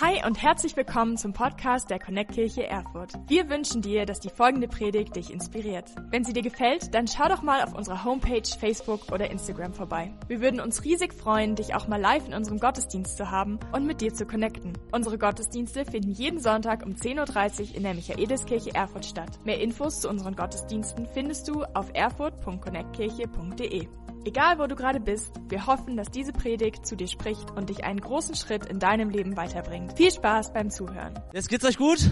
Hi und herzlich willkommen zum Podcast der Connect Kirche Erfurt. Wir wünschen dir, dass die folgende Predigt dich inspiriert. Wenn sie dir gefällt, dann schau doch mal auf unserer Homepage, Facebook oder Instagram vorbei. Wir würden uns riesig freuen, dich auch mal live in unserem Gottesdienst zu haben und mit dir zu connecten. Unsere Gottesdienste finden jeden Sonntag um 10.30 Uhr in der Michaeliskirche Erfurt statt. Mehr Infos zu unseren Gottesdiensten findest du auf erfurt.connectkirche.de. Egal wo du gerade bist, wir hoffen, dass diese Predigt zu dir spricht und dich einen großen Schritt in deinem Leben weiterbringt. Viel Spaß beim Zuhören. Jetzt geht's euch gut?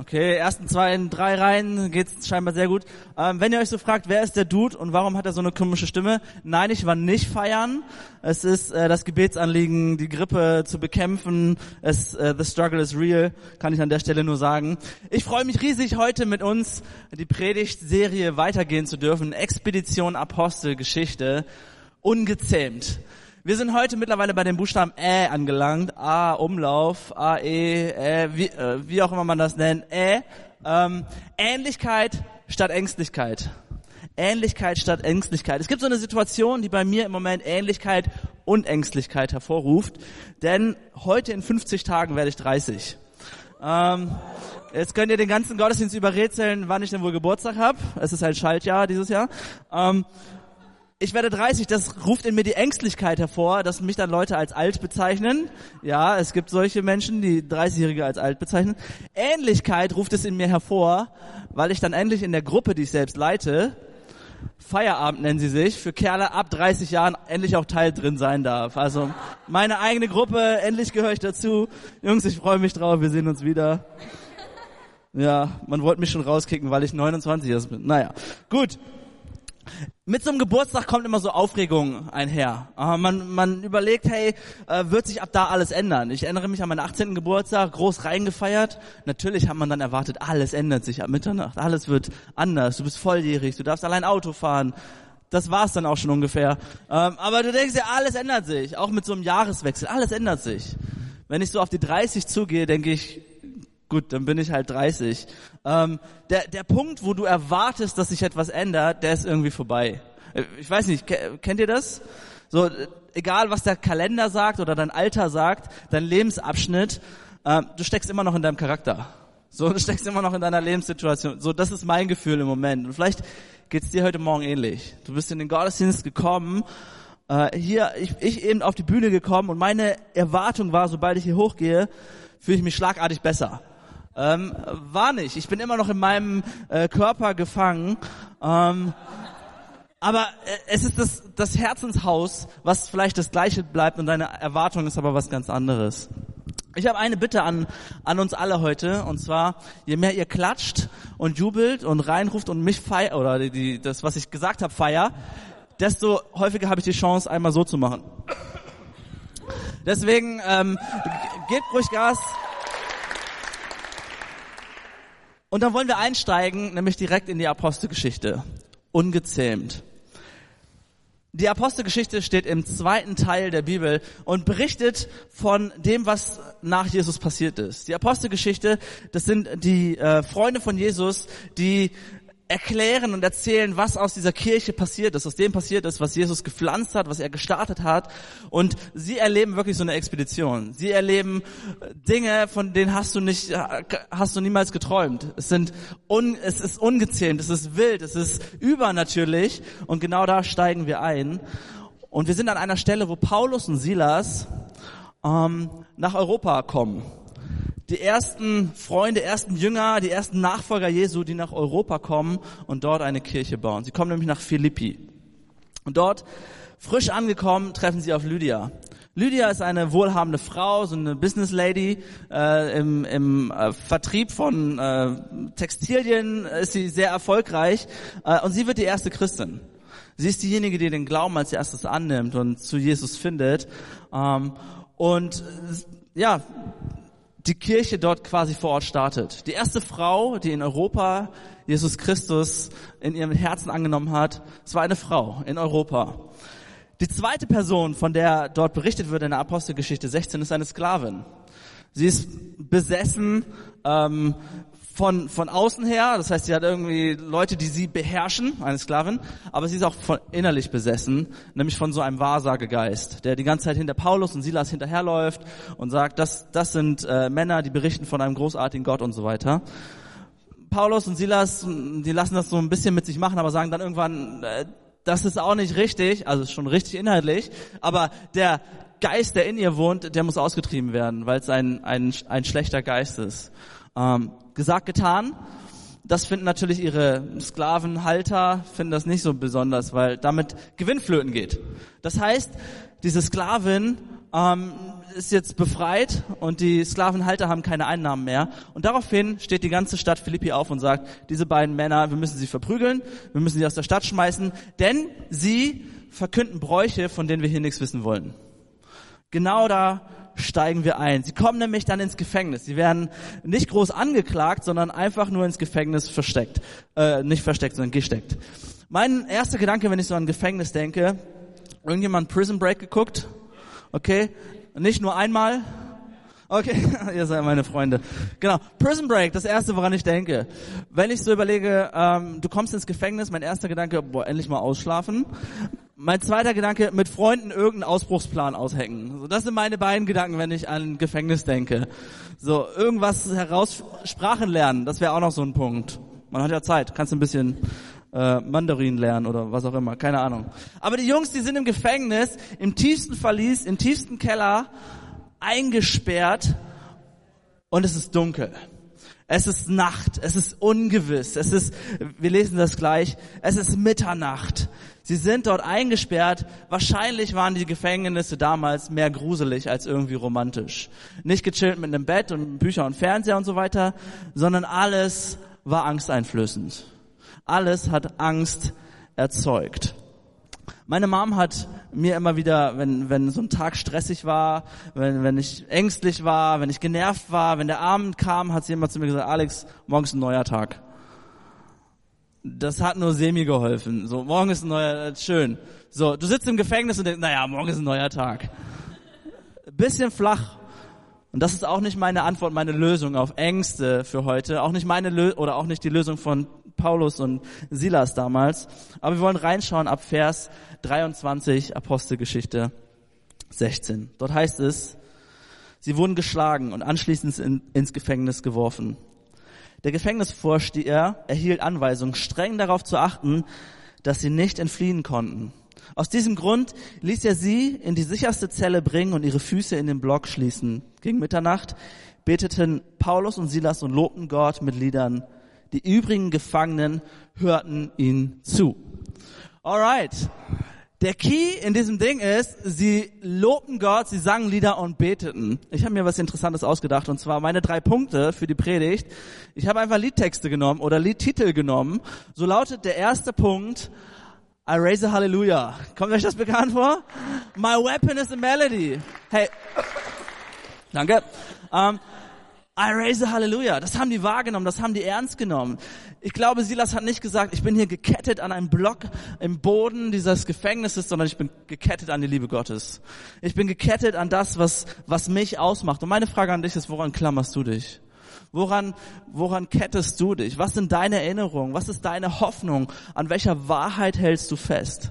Okay, ersten zwei, drei Reihen geht's scheinbar sehr gut. Ähm, wenn ihr euch so fragt, wer ist der Dude und warum hat er so eine komische Stimme? Nein, ich war nicht feiern. Es ist äh, das Gebetsanliegen, die Grippe zu bekämpfen. Es, äh, the struggle is real, kann ich an der Stelle nur sagen. Ich freue mich riesig, heute mit uns die Predigtserie weitergehen zu dürfen. Expedition Apostelgeschichte, ungezähmt. Wir sind heute mittlerweile bei dem Buchstaben Ä angelangt. A, Umlauf, A, E, Ä, wie, äh, wie auch immer man das nennt. Ä. Ähm, Ähnlichkeit statt Ängstlichkeit. Ähnlichkeit statt Ängstlichkeit. Es gibt so eine Situation, die bei mir im Moment Ähnlichkeit und Ängstlichkeit hervorruft. Denn heute in 50 Tagen werde ich 30. Ähm, jetzt könnt ihr den ganzen Gottesdienst überrätseln, wann ich denn wohl Geburtstag habe. Es ist ein Schaltjahr dieses Jahr. Ähm, ich werde 30, das ruft in mir die Ängstlichkeit hervor, dass mich dann Leute als alt bezeichnen. Ja, es gibt solche Menschen, die 30-Jährige als alt bezeichnen. Ähnlichkeit ruft es in mir hervor, weil ich dann endlich in der Gruppe, die ich selbst leite, Feierabend nennen sie sich, für Kerle ab 30 Jahren endlich auch Teil drin sein darf. Also meine eigene Gruppe, endlich gehöre ich dazu. Jungs, ich freue mich drauf, wir sehen uns wieder. Ja, man wollte mich schon rauskicken, weil ich 29 erst bin. Naja, gut. Mit so einem Geburtstag kommt immer so Aufregung einher. Uh, man, man überlegt, hey, uh, wird sich ab da alles ändern? Ich erinnere mich an meinen 18. Geburtstag, groß reingefeiert. Natürlich hat man dann erwartet, alles ändert sich ab Mitternacht, alles wird anders. Du bist volljährig, du darfst allein Auto fahren. Das war's dann auch schon ungefähr. Uh, aber du denkst ja, alles ändert sich, auch mit so einem Jahreswechsel, alles ändert sich. Wenn ich so auf die 30 zugehe, denke ich, Gut, dann bin ich halt 30. Ähm, der, der Punkt, wo du erwartest, dass sich etwas ändert, der ist irgendwie vorbei. Äh, ich weiß nicht, kennt ihr das? So, äh, egal was der Kalender sagt oder dein Alter sagt, dein Lebensabschnitt, äh, du steckst immer noch in deinem Charakter. So, du steckst immer noch in deiner Lebenssituation. So, das ist mein Gefühl im Moment. Und vielleicht geht's dir heute Morgen ähnlich. Du bist in den Gottesdienst gekommen, äh, hier, ich, ich eben auf die Bühne gekommen und meine Erwartung war, sobald ich hier hochgehe, fühle ich mich schlagartig besser. Ähm, war nicht. Ich bin immer noch in meinem äh, Körper gefangen. Ähm, aber äh, es ist das, das Herzenshaus, was vielleicht das gleiche bleibt und deine Erwartung ist aber was ganz anderes. Ich habe eine Bitte an, an uns alle heute und zwar, je mehr ihr klatscht und jubelt und reinruft und mich feiert, oder die, die, das, was ich gesagt habe, feier, desto häufiger habe ich die Chance, einmal so zu machen. Deswegen ähm, gebt ruhig Gas. Und dann wollen wir einsteigen, nämlich direkt in die Apostelgeschichte. Ungezähmt. Die Apostelgeschichte steht im zweiten Teil der Bibel und berichtet von dem, was nach Jesus passiert ist. Die Apostelgeschichte, das sind die äh, Freunde von Jesus, die erklären und erzählen, was aus dieser Kirche passiert ist, aus dem passiert ist, was Jesus gepflanzt hat, was er gestartet hat. Und sie erleben wirklich so eine Expedition. Sie erleben äh, Dinge, von denen hast du nicht, äh, hast du niemals geträumt. Es sind, un, es ist ungezähmt, es ist wild, es ist übernatürlich. Und genau da steigen wir ein. Und wir sind an einer Stelle, wo Paulus und Silas ähm, nach Europa kommen die ersten Freunde, ersten Jünger, die ersten Nachfolger Jesu, die nach Europa kommen und dort eine Kirche bauen. Sie kommen nämlich nach Philippi. Und dort, frisch angekommen, treffen sie auf Lydia. Lydia ist eine wohlhabende Frau, so eine Business Lady. Äh, Im im äh, Vertrieb von äh, Textilien ist sie sehr erfolgreich äh, und sie wird die erste Christin. Sie ist diejenige, die den Glauben als erstes annimmt und zu Jesus findet. Ähm, und äh, ja, die Kirche dort quasi vor Ort startet. Die erste Frau, die in Europa Jesus Christus in ihrem Herzen angenommen hat, es war eine Frau in Europa. Die zweite Person, von der dort berichtet wird in der Apostelgeschichte 16, ist eine Sklavin. Sie ist besessen ähm, von, von außen her, das heißt, sie hat irgendwie Leute, die sie beherrschen, eine Sklavin, aber sie ist auch von, innerlich besessen, nämlich von so einem Wahrsagegeist, der die ganze Zeit hinter Paulus und Silas hinterherläuft und sagt, das, das sind äh, Männer, die berichten von einem großartigen Gott und so weiter. Paulus und Silas, die lassen das so ein bisschen mit sich machen, aber sagen dann irgendwann, äh, das ist auch nicht richtig, also schon richtig inhaltlich, aber der Geist, der in ihr wohnt, der muss ausgetrieben werden, weil es ein, ein, ein schlechter Geist ist. Ähm, gesagt, getan. Das finden natürlich ihre Sklavenhalter, finden das nicht so besonders, weil damit Gewinnflöten geht. Das heißt, diese Sklavin ähm, ist jetzt befreit und die Sklavenhalter haben keine Einnahmen mehr. Und daraufhin steht die ganze Stadt Philippi auf und sagt, diese beiden Männer, wir müssen sie verprügeln, wir müssen sie aus der Stadt schmeißen, denn sie verkünden Bräuche, von denen wir hier nichts wissen wollen. Genau da steigen wir ein. Sie kommen nämlich dann ins Gefängnis. Sie werden nicht groß angeklagt, sondern einfach nur ins Gefängnis versteckt. Äh, nicht versteckt, sondern gesteckt. Mein erster Gedanke, wenn ich so an Gefängnis denke, irgendjemand Prison Break geguckt? Okay? Nicht nur einmal? Okay, ihr seid meine Freunde. Genau, Prison Break, das erste, woran ich denke. Wenn ich so überlege, ähm, du kommst ins Gefängnis, mein erster Gedanke, boah, endlich mal ausschlafen. Mein zweiter Gedanke, mit Freunden irgendeinen Ausbruchsplan aushacken. So, das sind meine beiden Gedanken, wenn ich an Gefängnis denke. So, irgendwas heraus, Sprachen lernen, das wäre auch noch so ein Punkt. Man hat ja Zeit, kannst ein bisschen äh, Mandarin lernen oder was auch immer, keine Ahnung. Aber die Jungs, die sind im Gefängnis, im tiefsten Verlies, im tiefsten Keller, eingesperrt und es ist dunkel. Es ist Nacht, es ist ungewiss, es ist, wir lesen das gleich, es ist Mitternacht. Sie sind dort eingesperrt. Wahrscheinlich waren die Gefängnisse damals mehr gruselig als irgendwie romantisch. Nicht gechillt mit einem Bett und Bücher und Fernseher und so weiter, sondern alles war angsteinflößend. Alles hat Angst erzeugt. Meine Mom hat mir immer wieder, wenn, wenn so ein Tag stressig war, wenn, wenn ich ängstlich war, wenn ich genervt war, wenn der Abend kam, hat sie immer zu mir gesagt, Alex, morgen ist ein neuer Tag. Das hat nur semi geholfen. So, morgen ist ein neuer, schön. So, du sitzt im Gefängnis und denkst, naja, morgen ist ein neuer Tag. Bisschen flach. Und das ist auch nicht meine Antwort, meine Lösung auf Ängste für heute. Auch nicht meine Lö oder auch nicht die Lösung von Paulus und Silas damals. Aber wir wollen reinschauen ab Vers 23 Apostelgeschichte 16. Dort heißt es, sie wurden geschlagen und anschließend in, ins Gefängnis geworfen. Der Gefängnisvorsteher erhielt Anweisung, streng darauf zu achten, dass sie nicht entfliehen konnten. Aus diesem Grund ließ er sie in die sicherste Zelle bringen und ihre Füße in den Block schließen. Gegen Mitternacht beteten Paulus und Silas und lobten Gott mit Liedern. Die übrigen Gefangenen hörten ihnen zu. Alright. Der Key in diesem Ding ist, sie lobten Gott, sie sangen Lieder und beteten. Ich habe mir was Interessantes ausgedacht und zwar meine drei Punkte für die Predigt. Ich habe einfach Liedtexte genommen oder Liedtitel genommen. So lautet der erste Punkt, I raise a hallelujah. Kommt euch das bekannt vor? My weapon is a melody. Hey, danke. Um, I raise a hallelujah. Das haben die wahrgenommen, das haben die ernst genommen. Ich glaube, Silas hat nicht gesagt, ich bin hier gekettet an einem Block im Boden dieses Gefängnisses, sondern ich bin gekettet an die Liebe Gottes. Ich bin gekettet an das, was, was mich ausmacht. Und meine Frage an dich ist, woran klammerst du dich? Woran, woran kettest du dich? Was sind deine Erinnerungen? Was ist deine Hoffnung? An welcher Wahrheit hältst du fest?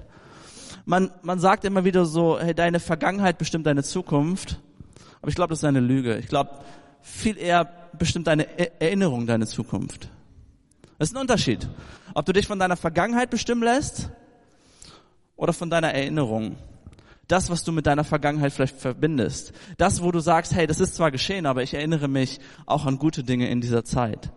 Man, man sagt immer wieder so, hey, deine Vergangenheit bestimmt deine Zukunft. Aber ich glaube, das ist eine Lüge. Ich glaube, viel eher bestimmt deine Erinnerung deine Zukunft. Das ist ein Unterschied. Ob du dich von deiner Vergangenheit bestimmen lässt oder von deiner Erinnerung. Das, was du mit deiner Vergangenheit vielleicht verbindest. Das, wo du sagst, hey, das ist zwar geschehen, aber ich erinnere mich auch an gute Dinge in dieser Zeit.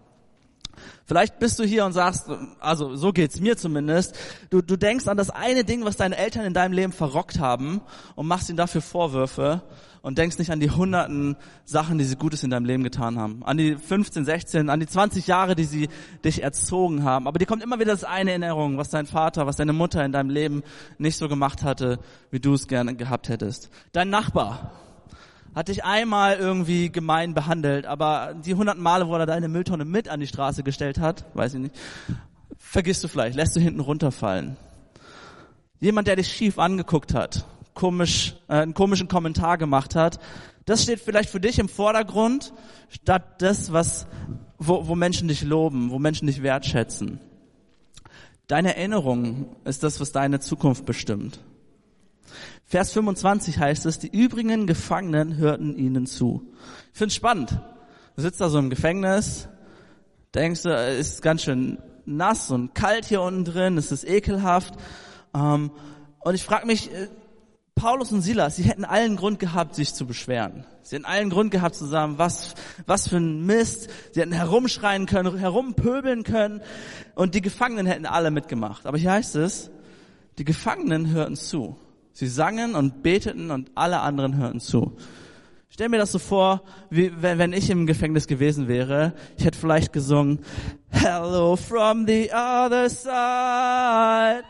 Vielleicht bist du hier und sagst, also so geht's mir zumindest, du, du denkst an das eine Ding, was deine Eltern in deinem Leben verrockt haben und machst ihnen dafür Vorwürfe und denkst nicht an die hunderten Sachen, die sie Gutes in deinem Leben getan haben. An die 15, 16, an die 20 Jahre, die sie dich erzogen haben. Aber dir kommt immer wieder das eine Erinnerung, was dein Vater, was deine Mutter in deinem Leben nicht so gemacht hatte, wie du es gerne gehabt hättest. Dein Nachbar, hat dich einmal irgendwie gemein behandelt, aber die hunderten Male, wo er deine Mülltonne mit an die Straße gestellt hat, weiß ich nicht, vergisst du vielleicht, lässt du hinten runterfallen. Jemand, der dich schief angeguckt hat, komisch, äh, einen komischen Kommentar gemacht hat, das steht vielleicht für dich im Vordergrund, statt das, was, wo, wo Menschen dich loben, wo Menschen dich wertschätzen. Deine Erinnerung ist das, was deine Zukunft bestimmt. Vers 25 heißt es, die übrigen Gefangenen hörten ihnen zu. Ich finde spannend. Du sitzt da so im Gefängnis, denkst du, es ist ganz schön nass und kalt hier unten drin, es ist ekelhaft. Ähm, und ich frage mich, äh, Paulus und Silas, sie hätten allen Grund gehabt, sich zu beschweren. Sie hätten allen Grund gehabt zu sagen, was, was für ein Mist. Sie hätten herumschreien können, herumpöbeln können und die Gefangenen hätten alle mitgemacht. Aber hier heißt es, die Gefangenen hörten zu. Sie sangen und beteten und alle anderen hörten zu. Stell mir das so vor, wie wenn, wenn ich im Gefängnis gewesen wäre. Ich hätte vielleicht gesungen, Hello from the other side.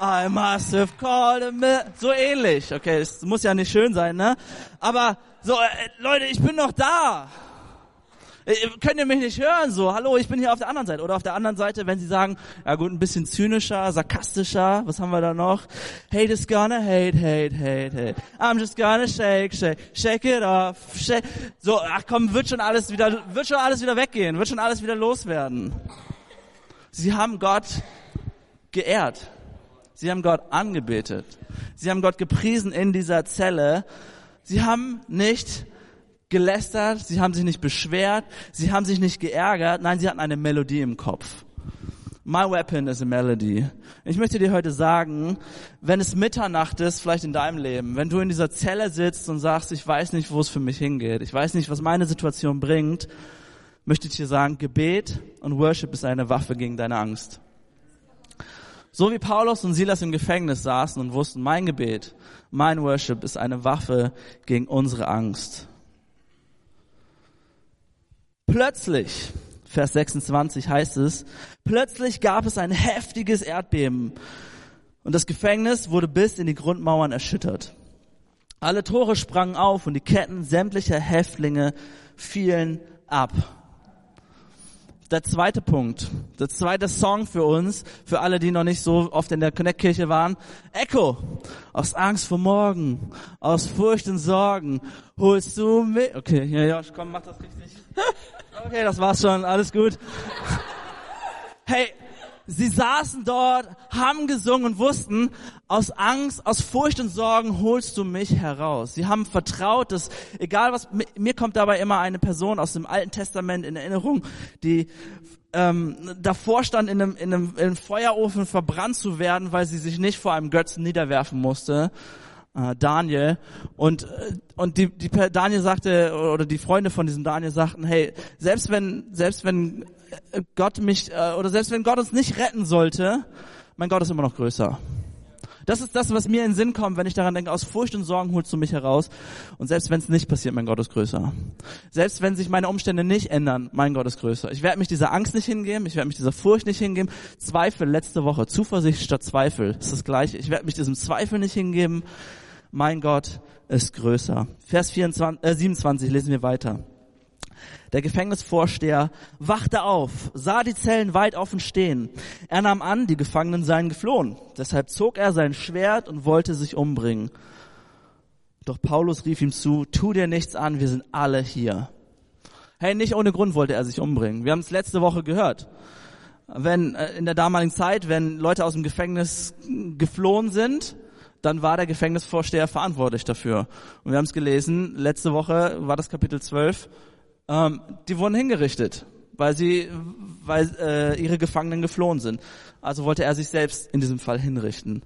I must have called a mill. So ähnlich. Okay, es muss ja nicht schön sein, ne? Aber so, äh, Leute, ich bin noch da. Äh, könnt ihr mich nicht hören? So, hallo, ich bin hier auf der anderen Seite. Oder auf der anderen Seite, wenn sie sagen, ja gut, ein bisschen zynischer, sarkastischer, was haben wir da noch? Hate is gonna hate, hate, hate, hate. I'm just gonna shake, shake, shake it off, shake. So, ach komm, wird schon alles wieder, wird schon alles wieder weggehen, wird schon alles wieder loswerden. Sie haben Gott geehrt. Sie haben Gott angebetet. Sie haben Gott gepriesen in dieser Zelle. Sie haben nicht gelästert, sie haben sich nicht beschwert, sie haben sich nicht geärgert, nein, sie hatten eine Melodie im Kopf. My weapon is a melody. Ich möchte dir heute sagen, wenn es Mitternacht ist, vielleicht in deinem Leben, wenn du in dieser Zelle sitzt und sagst, ich weiß nicht, wo es für mich hingeht, ich weiß nicht, was meine Situation bringt, möchte ich dir sagen, Gebet und Worship ist eine Waffe gegen deine Angst. So wie Paulus und Silas im Gefängnis saßen und wussten, mein Gebet, mein Worship ist eine Waffe gegen unsere Angst. Plötzlich, Vers 26 heißt es, plötzlich gab es ein heftiges Erdbeben und das Gefängnis wurde bis in die Grundmauern erschüttert. Alle Tore sprangen auf und die Ketten sämtlicher Häftlinge fielen ab der zweite Punkt, der zweite Song für uns, für alle, die noch nicht so oft in der Connect-Kirche waren. Echo, aus Angst vor morgen, aus Furcht und Sorgen, holst du mich. Okay, ja, ja, komm, mach das richtig. Okay, das war's schon, alles gut. Hey, Sie saßen dort, haben gesungen und wussten, aus Angst, aus Furcht und Sorgen holst du mich heraus. Sie haben vertraut, dass egal was, mir kommt dabei immer eine Person aus dem Alten Testament in Erinnerung, die ähm, davor stand, in einem, in, einem, in einem Feuerofen verbrannt zu werden, weil sie sich nicht vor einem Götzen niederwerfen musste. Äh, Daniel und äh, und die, die Daniel sagte oder die Freunde von diesem Daniel sagten hey selbst wenn selbst wenn Gott mich, äh, oder selbst wenn Gott uns nicht retten sollte, mein Gott ist immer noch größer. Das ist das, was mir in den Sinn kommt, wenn ich daran denke, aus Furcht und Sorgen holst du mich heraus. Und selbst wenn es nicht passiert, mein Gott ist größer. Selbst wenn sich meine Umstände nicht ändern, mein Gott ist größer. Ich werde mich dieser Angst nicht hingeben, ich werde mich dieser Furcht nicht hingeben. Zweifel letzte Woche, Zuversicht statt Zweifel, ist das gleiche. Ich werde mich diesem Zweifel nicht hingeben. Mein Gott ist größer. Vers 24, äh, 27 lesen wir weiter. Der Gefängnisvorsteher wachte auf, sah die Zellen weit offen stehen. Er nahm an, die Gefangenen seien geflohen. Deshalb zog er sein Schwert und wollte sich umbringen. Doch Paulus rief ihm zu, tu dir nichts an, wir sind alle hier. Hey, nicht ohne Grund wollte er sich umbringen. Wir haben es letzte Woche gehört. Wenn äh, in der damaligen Zeit, wenn Leute aus dem Gefängnis geflohen sind, dann war der Gefängnisvorsteher verantwortlich dafür. Und wir haben es gelesen, letzte Woche war das Kapitel 12, ähm, die wurden hingerichtet, weil sie, weil äh, ihre Gefangenen geflohen sind. Also wollte er sich selbst in diesem Fall hinrichten.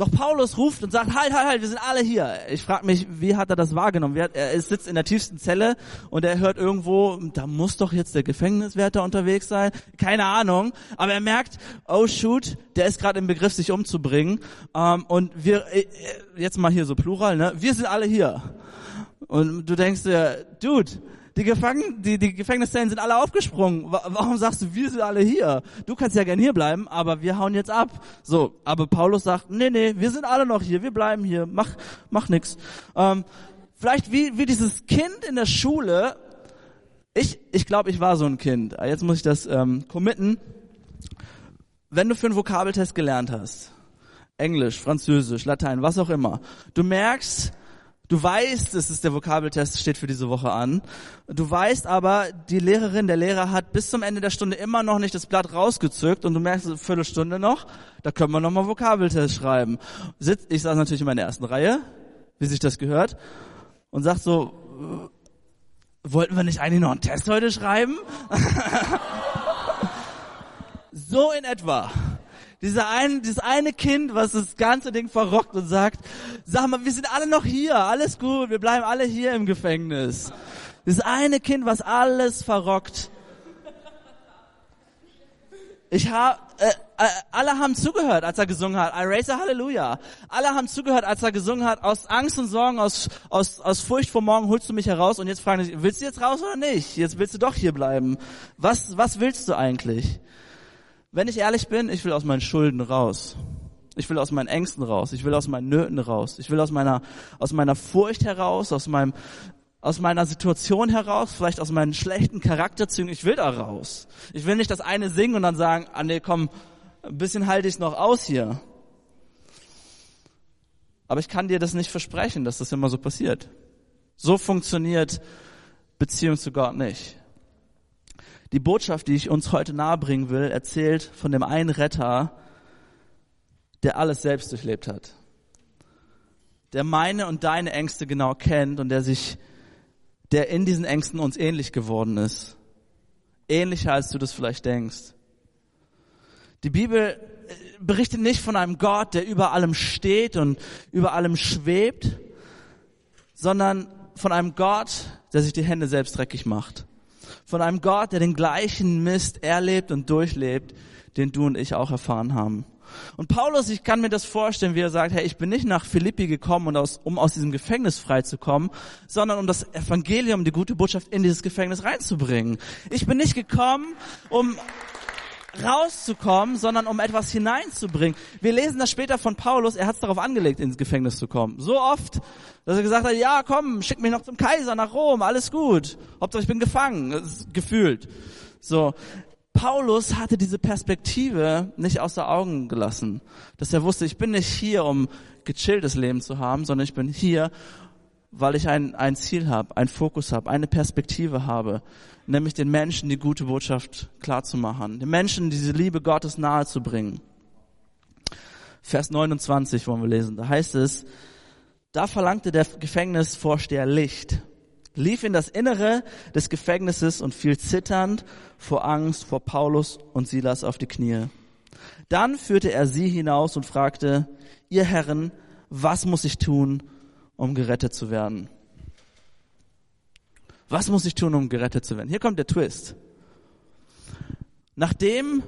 Doch Paulus ruft und sagt, halt, halt, halt, wir sind alle hier. Ich frage mich, wie hat er das wahrgenommen? Er sitzt in der tiefsten Zelle und er hört irgendwo, da muss doch jetzt der Gefängniswärter unterwegs sein. Keine Ahnung. Aber er merkt, oh shoot, der ist gerade im Begriff, sich umzubringen. Ähm, und wir, äh, jetzt mal hier so plural, ne? Wir sind alle hier. Und du denkst dir, Dude, die, Gefangen, die, die Gefängniszellen sind alle aufgesprungen. Warum sagst du, wir sind alle hier? Du kannst ja gern hier bleiben, aber wir hauen jetzt ab. So, aber Paulus sagt, nee, nee, wir sind alle noch hier, wir bleiben hier, mach, mach nix. Ähm, vielleicht wie, wie dieses Kind in der Schule. Ich, ich glaube, ich war so ein Kind. Jetzt muss ich das ähm, committen. Wenn du für einen Vokabeltest gelernt hast, Englisch, Französisch, Latein, was auch immer, du merkst, Du weißt, es ist der Vokabeltest, steht für diese Woche an. Du weißt aber, die Lehrerin, der Lehrer hat bis zum Ende der Stunde immer noch nicht das Blatt rausgezückt und du merkst, eine Viertelstunde noch, da können wir nochmal Vokabeltest schreiben. Ich saß natürlich in meiner ersten Reihe, wie sich das gehört, und sag so, wollten wir nicht eigentlich noch einen Test heute schreiben? so in etwa. Dieser ein, dieses eine Kind, was das ganze Ding verrockt und sagt, sag mal, wir sind alle noch hier, alles gut, wir bleiben alle hier im Gefängnis. Dieses eine Kind, was alles verrockt. Ich habe, äh, äh, alle haben zugehört, als er gesungen hat. I raise a Hallelujah. Alle haben zugehört, als er gesungen hat. Aus Angst und Sorgen, aus, aus, aus Furcht vor morgen holst du mich heraus. Und jetzt fragen dich, willst du jetzt raus oder nicht? Jetzt willst du doch hier bleiben. Was, was willst du eigentlich? Wenn ich ehrlich bin, ich will aus meinen Schulden raus. Ich will aus meinen Ängsten raus. Ich will aus meinen Nöten raus. Ich will aus meiner, aus meiner Furcht heraus, aus meinem, aus meiner Situation heraus, vielleicht aus meinen schlechten Charakterzügen. Ich will da raus. Ich will nicht das eine singen und dann sagen, ah nee, komm, ein bisschen halte ich noch aus hier. Aber ich kann dir das nicht versprechen, dass das immer so passiert. So funktioniert Beziehung zu Gott nicht. Die Botschaft, die ich uns heute nahebringen will, erzählt von dem einen Retter, der alles selbst durchlebt hat. Der meine und deine Ängste genau kennt und der sich, der in diesen Ängsten uns ähnlich geworden ist. Ähnlicher als du das vielleicht denkst. Die Bibel äh, berichtet nicht von einem Gott, der über allem steht und über allem schwebt, sondern von einem Gott, der sich die Hände selbst dreckig macht von einem Gott, der den gleichen Mist erlebt und durchlebt, den du und ich auch erfahren haben. Und Paulus, ich kann mir das vorstellen, wie er sagt, hey, ich bin nicht nach Philippi gekommen, um aus diesem Gefängnis freizukommen, sondern um das Evangelium, die gute Botschaft in dieses Gefängnis reinzubringen. Ich bin nicht gekommen, um rauszukommen, sondern um etwas hineinzubringen. Wir lesen das später von Paulus, er hat es darauf angelegt, ins Gefängnis zu kommen. So oft, dass er gesagt hat, ja komm, schick mich noch zum Kaiser nach Rom, alles gut. Hauptsache ich bin gefangen, gefühlt. So, Paulus hatte diese Perspektive nicht außer Augen gelassen, dass er wusste, ich bin nicht hier, um gechilltes Leben zu haben, sondern ich bin hier, weil ich ein, ein Ziel habe, einen Fokus habe, eine Perspektive habe, nämlich den Menschen die gute Botschaft klarzumachen, den Menschen diese Liebe Gottes nahezubringen. Vers 29 wollen wir lesen. Da heißt es, da verlangte der Gefängnisvorsteher Licht, lief in das Innere des Gefängnisses und fiel zitternd vor Angst vor Paulus und Silas auf die Knie. Dann führte er sie hinaus und fragte, ihr Herren, was muss ich tun, um gerettet zu werden? Was muss ich tun, um gerettet zu werden? Hier kommt der Twist. Nachdem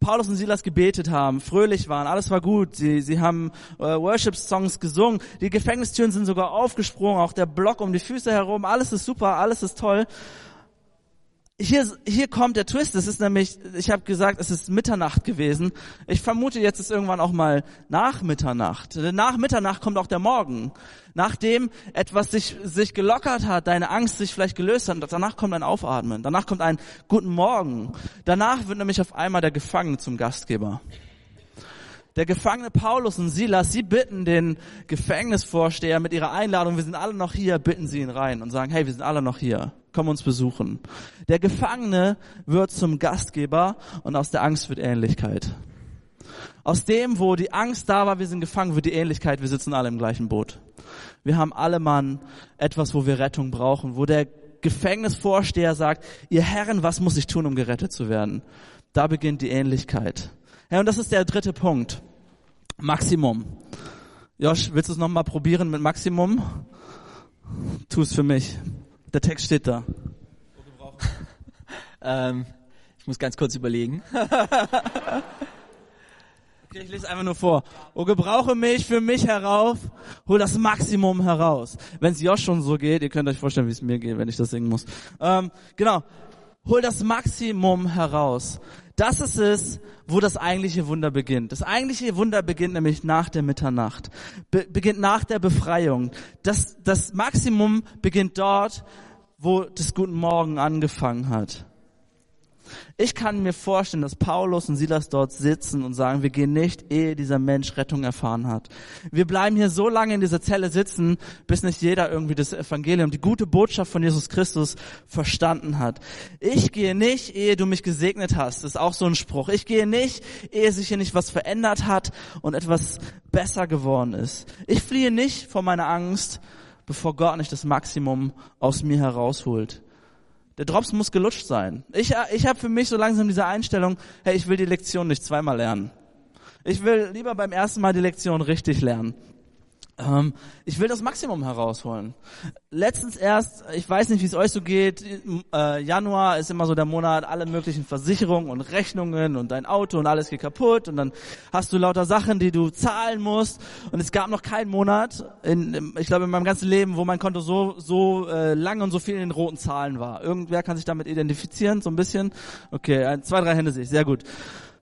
Paulus und Silas gebetet haben, fröhlich waren, alles war gut, sie, sie haben äh, Worship-Songs gesungen, die Gefängnistüren sind sogar aufgesprungen, auch der Block um die Füße herum, alles ist super, alles ist toll hier, hier kommt der Twist. Es ist nämlich, ich habe gesagt, es ist Mitternacht gewesen. Ich vermute, jetzt ist irgendwann auch mal nach Mitternacht. Nach Mitternacht kommt auch der Morgen. Nachdem etwas sich, sich gelockert hat, deine Angst sich vielleicht gelöst hat, danach kommt ein Aufatmen. Danach kommt ein Guten Morgen. Danach wird nämlich auf einmal der Gefangene zum Gastgeber. Der Gefangene Paulus und Silas, sie bitten den Gefängnisvorsteher mit ihrer Einladung, wir sind alle noch hier, bitten sie ihn rein und sagen, hey, wir sind alle noch hier, komm uns besuchen. Der Gefangene wird zum Gastgeber und aus der Angst wird Ähnlichkeit. Aus dem, wo die Angst da war, wir sind gefangen, wird die Ähnlichkeit, wir sitzen alle im gleichen Boot. Wir haben alle Mann etwas, wo wir Rettung brauchen, wo der Gefängnisvorsteher sagt, ihr Herren, was muss ich tun, um gerettet zu werden? Da beginnt die Ähnlichkeit. Ja, und das ist der dritte Punkt. Maximum. Josh, willst du es nochmal probieren mit Maximum? Tu es für mich. Der Text steht da. ähm, ich muss ganz kurz überlegen. okay, ich lese einfach nur vor. O gebrauche mich für mich herauf, hol das Maximum heraus. Wenn es Josh schon so geht, ihr könnt euch vorstellen, wie es mir geht, wenn ich das singen muss. Ähm, genau. Hol das Maximum heraus. Das ist es, wo das eigentliche Wunder beginnt. Das eigentliche Wunder beginnt nämlich nach der Mitternacht, Be beginnt nach der Befreiung. Das, das Maximum beginnt dort, wo das Guten Morgen angefangen hat. Ich kann mir vorstellen, dass Paulus und Silas dort sitzen und sagen, wir gehen nicht, ehe dieser Mensch Rettung erfahren hat. Wir bleiben hier so lange in dieser Zelle sitzen, bis nicht jeder irgendwie das Evangelium, die gute Botschaft von Jesus Christus verstanden hat. Ich gehe nicht, ehe du mich gesegnet hast. Das ist auch so ein Spruch. Ich gehe nicht, ehe sich hier nicht was verändert hat und etwas besser geworden ist. Ich fliehe nicht vor meiner Angst, bevor Gott nicht das Maximum aus mir herausholt. Der Drops muss gelutscht sein. Ich, ich habe für mich so langsam diese Einstellung, hey, ich will die Lektion nicht zweimal lernen. Ich will lieber beim ersten Mal die Lektion richtig lernen. Ähm, ich will das Maximum herausholen. Letztens erst, ich weiß nicht, wie es euch so geht, äh, Januar ist immer so der Monat, alle möglichen Versicherungen und Rechnungen und dein Auto und alles geht kaputt und dann hast du lauter Sachen, die du zahlen musst und es gab noch keinen Monat, in, ich glaube in meinem ganzen Leben, wo mein Konto so, so äh, lang und so viel in den roten Zahlen war. Irgendwer kann sich damit identifizieren, so ein bisschen? Okay, zwei, drei Hände sehe ich, sehr gut.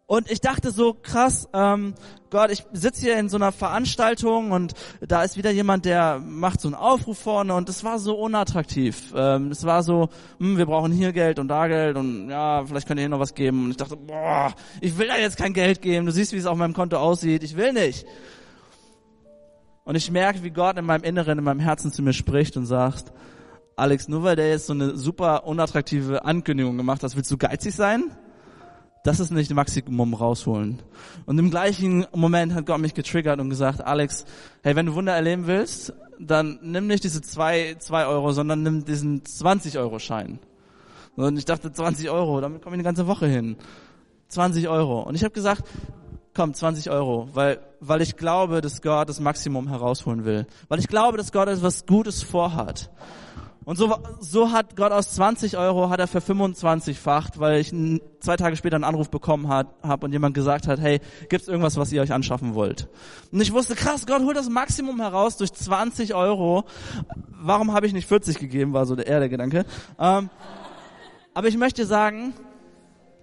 Und ich dachte so, krass, ähm, Gott, ich sitze hier in so einer Veranstaltung und da ist wieder jemand, der macht so einen Aufruf vorne und es war so unattraktiv. Ähm, es war so, hm, wir brauchen hier Geld und da Geld und ja, vielleicht könnt ihr hier noch was geben. Und ich dachte, boah, ich will da jetzt kein Geld geben. Du siehst, wie es auf meinem Konto aussieht. Ich will nicht. Und ich merke, wie Gott in meinem Inneren, in meinem Herzen zu mir spricht und sagt, Alex, nur weil der jetzt so eine super unattraktive Ankündigung gemacht hat, willst du geizig sein? Das ist nicht Maximum rausholen. Und im gleichen Moment hat Gott mich getriggert und gesagt, Alex, hey, wenn du Wunder erleben willst, dann nimm nicht diese zwei, zwei Euro, sondern nimm diesen 20 Euro Schein. Und ich dachte, 20 Euro, damit komme ich eine ganze Woche hin. 20 Euro. Und ich habe gesagt, komm, 20 Euro, weil, weil ich glaube, dass Gott das Maximum herausholen will. Weil ich glaube, dass Gott etwas Gutes vorhat. Und so, so hat Gott aus 20 Euro hat er für 25-facht, weil ich zwei Tage später einen Anruf bekommen habe und jemand gesagt hat, hey, gibt's irgendwas, was ihr euch anschaffen wollt? Und ich wusste, krass, Gott holt das Maximum heraus durch 20 Euro. Warum habe ich nicht 40 gegeben, war so der, eher der Gedanke. Ähm, aber ich möchte sagen,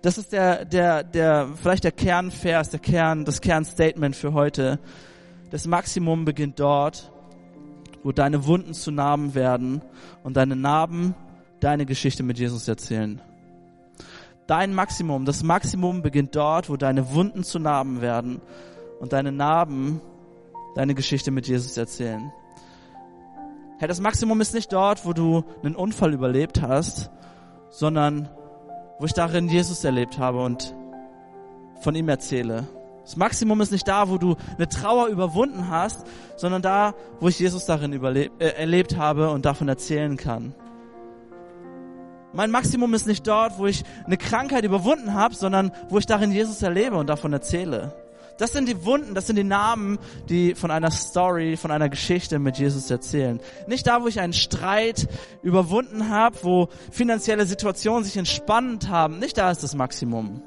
das ist der, der, der, vielleicht der Kernvers, der Kern, das Kernstatement für heute. Das Maximum beginnt dort, wo deine Wunden zu Narben werden und deine Narben deine Geschichte mit Jesus erzählen. Dein Maximum, das Maximum beginnt dort, wo deine Wunden zu Narben werden und deine Narben deine Geschichte mit Jesus erzählen. Hey, das Maximum ist nicht dort, wo du einen Unfall überlebt hast, sondern wo ich darin Jesus erlebt habe und von ihm erzähle. Das Maximum ist nicht da, wo du eine Trauer überwunden hast, sondern da, wo ich Jesus darin überlebt, äh, erlebt habe und davon erzählen kann. Mein Maximum ist nicht dort, wo ich eine Krankheit überwunden habe, sondern wo ich darin Jesus erlebe und davon erzähle. Das sind die Wunden, das sind die Namen, die von einer Story, von einer Geschichte mit Jesus erzählen. Nicht da, wo ich einen Streit überwunden habe, wo finanzielle Situationen sich entspannt haben. Nicht da ist das Maximum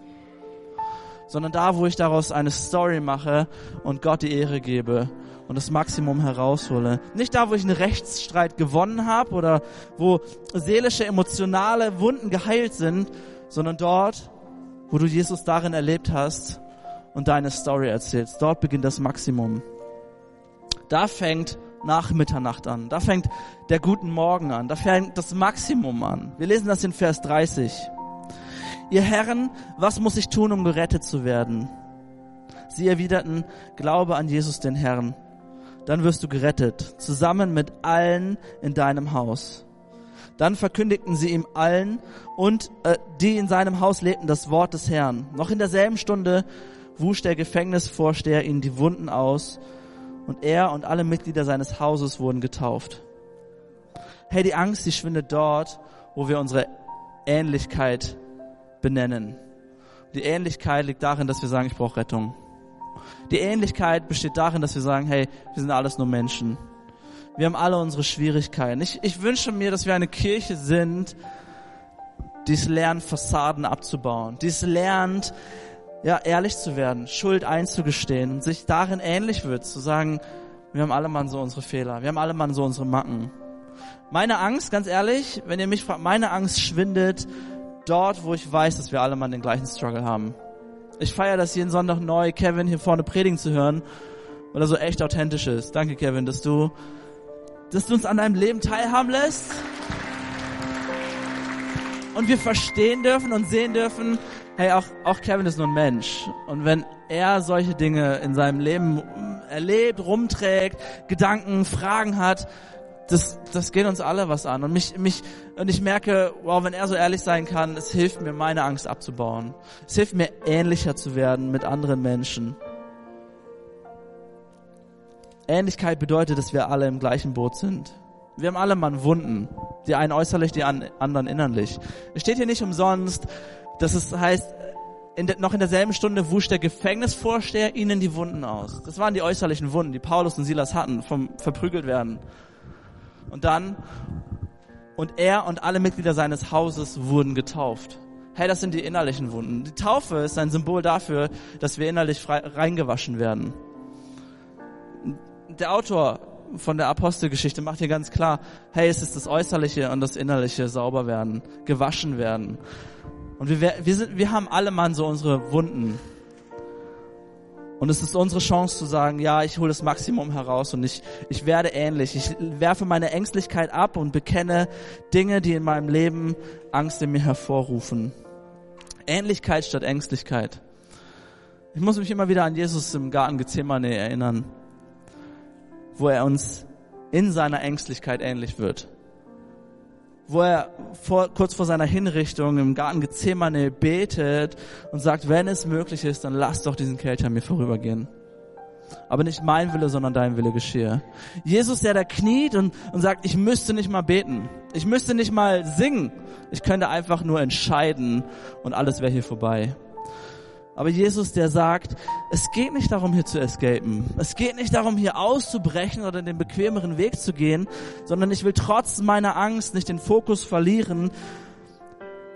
sondern da, wo ich daraus eine Story mache und Gott die Ehre gebe und das Maximum heraushole. Nicht da, wo ich einen Rechtsstreit gewonnen habe oder wo seelische, emotionale Wunden geheilt sind, sondern dort, wo du Jesus darin erlebt hast und deine Story erzählst. Dort beginnt das Maximum. Da fängt nach Mitternacht an. Da fängt der guten Morgen an. Da fängt das Maximum an. Wir lesen das in Vers 30. Ihr Herren, was muss ich tun, um gerettet zu werden? Sie erwiderten, glaube an Jesus den Herrn. Dann wirst du gerettet, zusammen mit allen in deinem Haus. Dann verkündigten sie ihm allen und äh, die in seinem Haus lebten das Wort des Herrn. Noch in derselben Stunde wusch der Gefängnisvorsteher ihnen die Wunden aus und er und alle Mitglieder seines Hauses wurden getauft. Hey, die Angst, die schwindet dort, wo wir unsere Ähnlichkeit benennen. Die Ähnlichkeit liegt darin, dass wir sagen, ich brauche Rettung. Die Ähnlichkeit besteht darin, dass wir sagen, hey, wir sind alles nur Menschen. Wir haben alle unsere Schwierigkeiten. Ich, ich wünsche mir, dass wir eine Kirche sind, die es lernt, Fassaden abzubauen, die es lernt, ja, ehrlich zu werden, Schuld einzugestehen und sich darin ähnlich wird, zu sagen, wir haben alle mal so unsere Fehler, wir haben alle mal so unsere Macken. Meine Angst, ganz ehrlich, wenn ihr mich fragt, meine Angst schwindet, dort, wo ich weiß, dass wir alle mal den gleichen Struggle haben. Ich feiere das jeden Sonntag neu, Kevin hier vorne predigen zu hören, weil er so echt authentisch ist. Danke, Kevin, dass du, dass du uns an deinem Leben teilhaben lässt. und wir verstehen dürfen und sehen dürfen, hey, auch, auch Kevin ist nur ein Mensch. Und wenn er solche Dinge in seinem Leben erlebt, rumträgt, Gedanken, Fragen hat, das, das geht uns alle was an. Und mich, mich, und ich merke, wow, wenn er so ehrlich sein kann, es hilft mir, meine Angst abzubauen. Es hilft mir, ähnlicher zu werden mit anderen Menschen. Ähnlichkeit bedeutet, dass wir alle im gleichen Boot sind. Wir haben alle Mann Wunden. Die einen äußerlich, die anderen innerlich. Es steht hier nicht umsonst, dass es heißt, in de, noch in derselben Stunde wusch der Gefängnisvorsteher ihnen die Wunden aus. Das waren die äußerlichen Wunden, die Paulus und Silas hatten, vom verprügelt werden. Und dann, und er und alle Mitglieder seines Hauses wurden getauft. Hey, das sind die innerlichen Wunden. Die Taufe ist ein Symbol dafür, dass wir innerlich frei, reingewaschen werden. Der Autor von der Apostelgeschichte macht hier ganz klar, hey, es ist das Äußerliche und das Innerliche sauber werden, gewaschen werden. Und wir, wir, sind, wir haben alle Mann so unsere Wunden. Und es ist unsere Chance zu sagen, ja, ich hole das Maximum heraus und ich, ich werde ähnlich. Ich werfe meine Ängstlichkeit ab und bekenne Dinge, die in meinem Leben Angst in mir hervorrufen. Ähnlichkeit statt Ängstlichkeit. Ich muss mich immer wieder an Jesus im Garten Gethsemane erinnern wo er uns in seiner Ängstlichkeit ähnlich wird. Wo er vor, kurz vor seiner Hinrichtung im Garten Gethsemane betet und sagt, wenn es möglich ist, dann lass doch diesen Kelch an mir vorübergehen. Aber nicht mein Wille, sondern dein Wille geschehe. Jesus, der da kniet und, und sagt, ich müsste nicht mal beten. Ich müsste nicht mal singen. Ich könnte einfach nur entscheiden und alles wäre hier vorbei. Aber Jesus, der sagt, es geht nicht darum, hier zu escapen. Es geht nicht darum, hier auszubrechen oder den bequemeren Weg zu gehen, sondern ich will trotz meiner Angst nicht den Fokus verlieren,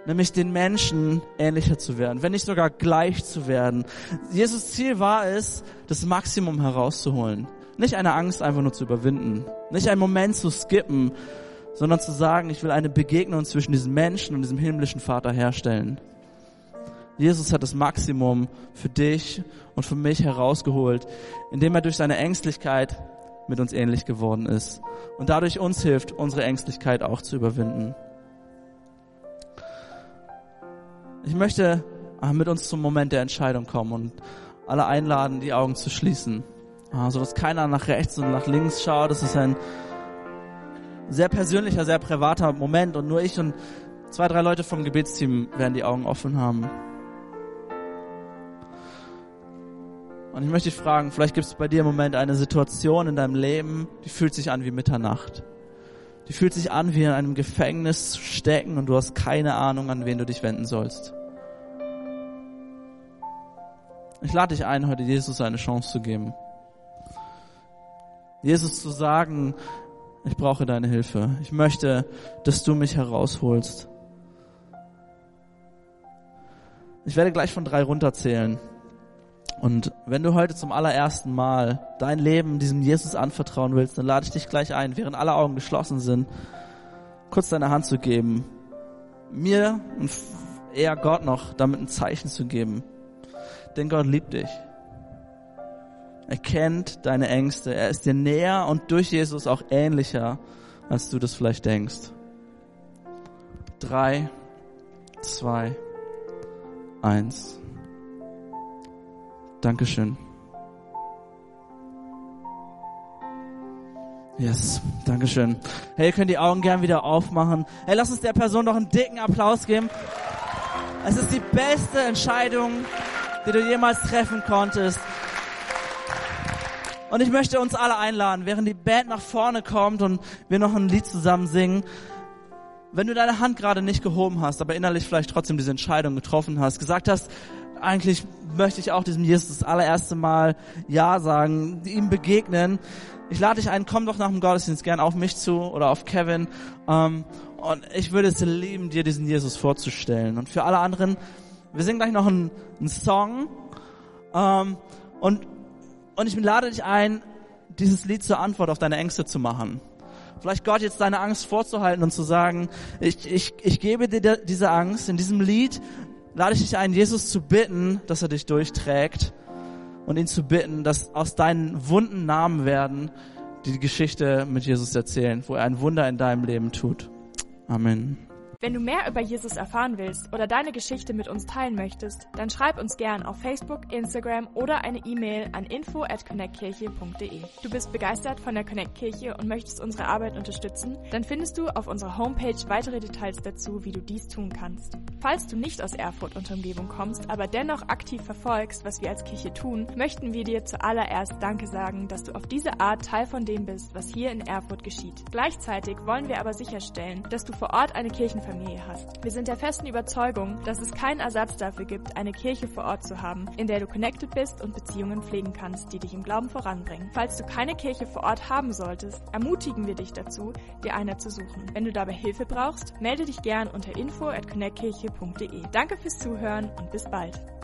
nämlich den Menschen ähnlicher zu werden, wenn nicht sogar gleich zu werden. Jesus Ziel war es, das Maximum herauszuholen. Nicht eine Angst einfach nur zu überwinden. Nicht einen Moment zu skippen, sondern zu sagen, ich will eine Begegnung zwischen diesem Menschen und diesem himmlischen Vater herstellen. Jesus hat das Maximum für dich und für mich herausgeholt, indem er durch seine Ängstlichkeit mit uns ähnlich geworden ist und dadurch uns hilft, unsere Ängstlichkeit auch zu überwinden. Ich möchte ah, mit uns zum Moment der Entscheidung kommen und alle einladen, die Augen zu schließen, ah, so dass keiner nach rechts und nach links schaut. Das ist ein sehr persönlicher, sehr privater Moment und nur ich und zwei, drei Leute vom Gebetsteam werden die Augen offen haben. Und ich möchte dich fragen, vielleicht gibt es bei dir im Moment eine Situation in deinem Leben, die fühlt sich an wie Mitternacht. Die fühlt sich an wie in einem Gefängnis zu stecken und du hast keine Ahnung, an wen du dich wenden sollst. Ich lade dich ein, heute Jesus eine Chance zu geben. Jesus zu sagen, ich brauche deine Hilfe. Ich möchte, dass du mich herausholst. Ich werde gleich von drei runterzählen. Und wenn du heute zum allerersten Mal dein Leben diesem Jesus anvertrauen willst, dann lade ich dich gleich ein, während alle Augen geschlossen sind, kurz deine Hand zu geben, mir und eher Gott noch damit ein Zeichen zu geben. Denn Gott liebt dich. Er kennt deine Ängste. Er ist dir näher und durch Jesus auch ähnlicher, als du das vielleicht denkst. Drei, zwei, eins. Dankeschön. Yes, Dankeschön. Hey, ihr könnt die Augen gern wieder aufmachen. Hey, lass uns der Person noch einen dicken Applaus geben. Es ist die beste Entscheidung, die du jemals treffen konntest. Und ich möchte uns alle einladen, während die Band nach vorne kommt und wir noch ein Lied zusammen singen. Wenn du deine Hand gerade nicht gehoben hast, aber innerlich vielleicht trotzdem diese Entscheidung getroffen hast, gesagt hast, eigentlich möchte ich auch diesem Jesus das allererste Mal Ja sagen, ihm begegnen. Ich lade dich ein, komm doch nach dem Gottesdienst gern auf mich zu oder auf Kevin. Ähm, und ich würde es lieben, dir diesen Jesus vorzustellen. Und für alle anderen, wir singen gleich noch einen, einen Song. Ähm, und, und ich lade dich ein, dieses Lied zur Antwort auf deine Ängste zu machen. Vielleicht Gott jetzt deine Angst vorzuhalten und zu sagen, ich, ich, ich gebe dir diese Angst in diesem Lied lade ich dich ein, Jesus zu bitten, dass er dich durchträgt und ihn zu bitten, dass aus deinen wunden Namen werden, die die Geschichte mit Jesus erzählen, wo er ein Wunder in deinem Leben tut. Amen. Wenn du mehr über Jesus erfahren willst oder deine Geschichte mit uns teilen möchtest, dann schreib uns gern auf Facebook, Instagram oder eine E-Mail an info at connectkirche.de. Du bist begeistert von der Connect Kirche und möchtest unsere Arbeit unterstützen? Dann findest du auf unserer Homepage weitere Details dazu, wie du dies tun kannst. Falls du nicht aus Erfurt und Umgebung kommst, aber dennoch aktiv verfolgst, was wir als Kirche tun, möchten wir dir zuallererst Danke sagen, dass du auf diese Art Teil von dem bist, was hier in Erfurt geschieht. Gleichzeitig wollen wir aber sicherstellen, dass du vor Ort eine Kirchenfamilie Familie hast. Wir sind der festen Überzeugung, dass es keinen Ersatz dafür gibt, eine Kirche vor Ort zu haben, in der du connected bist und Beziehungen pflegen kannst, die dich im Glauben voranbringen. Falls du keine Kirche vor Ort haben solltest, ermutigen wir dich dazu, dir eine zu suchen. Wenn du dabei Hilfe brauchst, melde dich gern unter info at connectkirche.de. Danke fürs Zuhören und bis bald.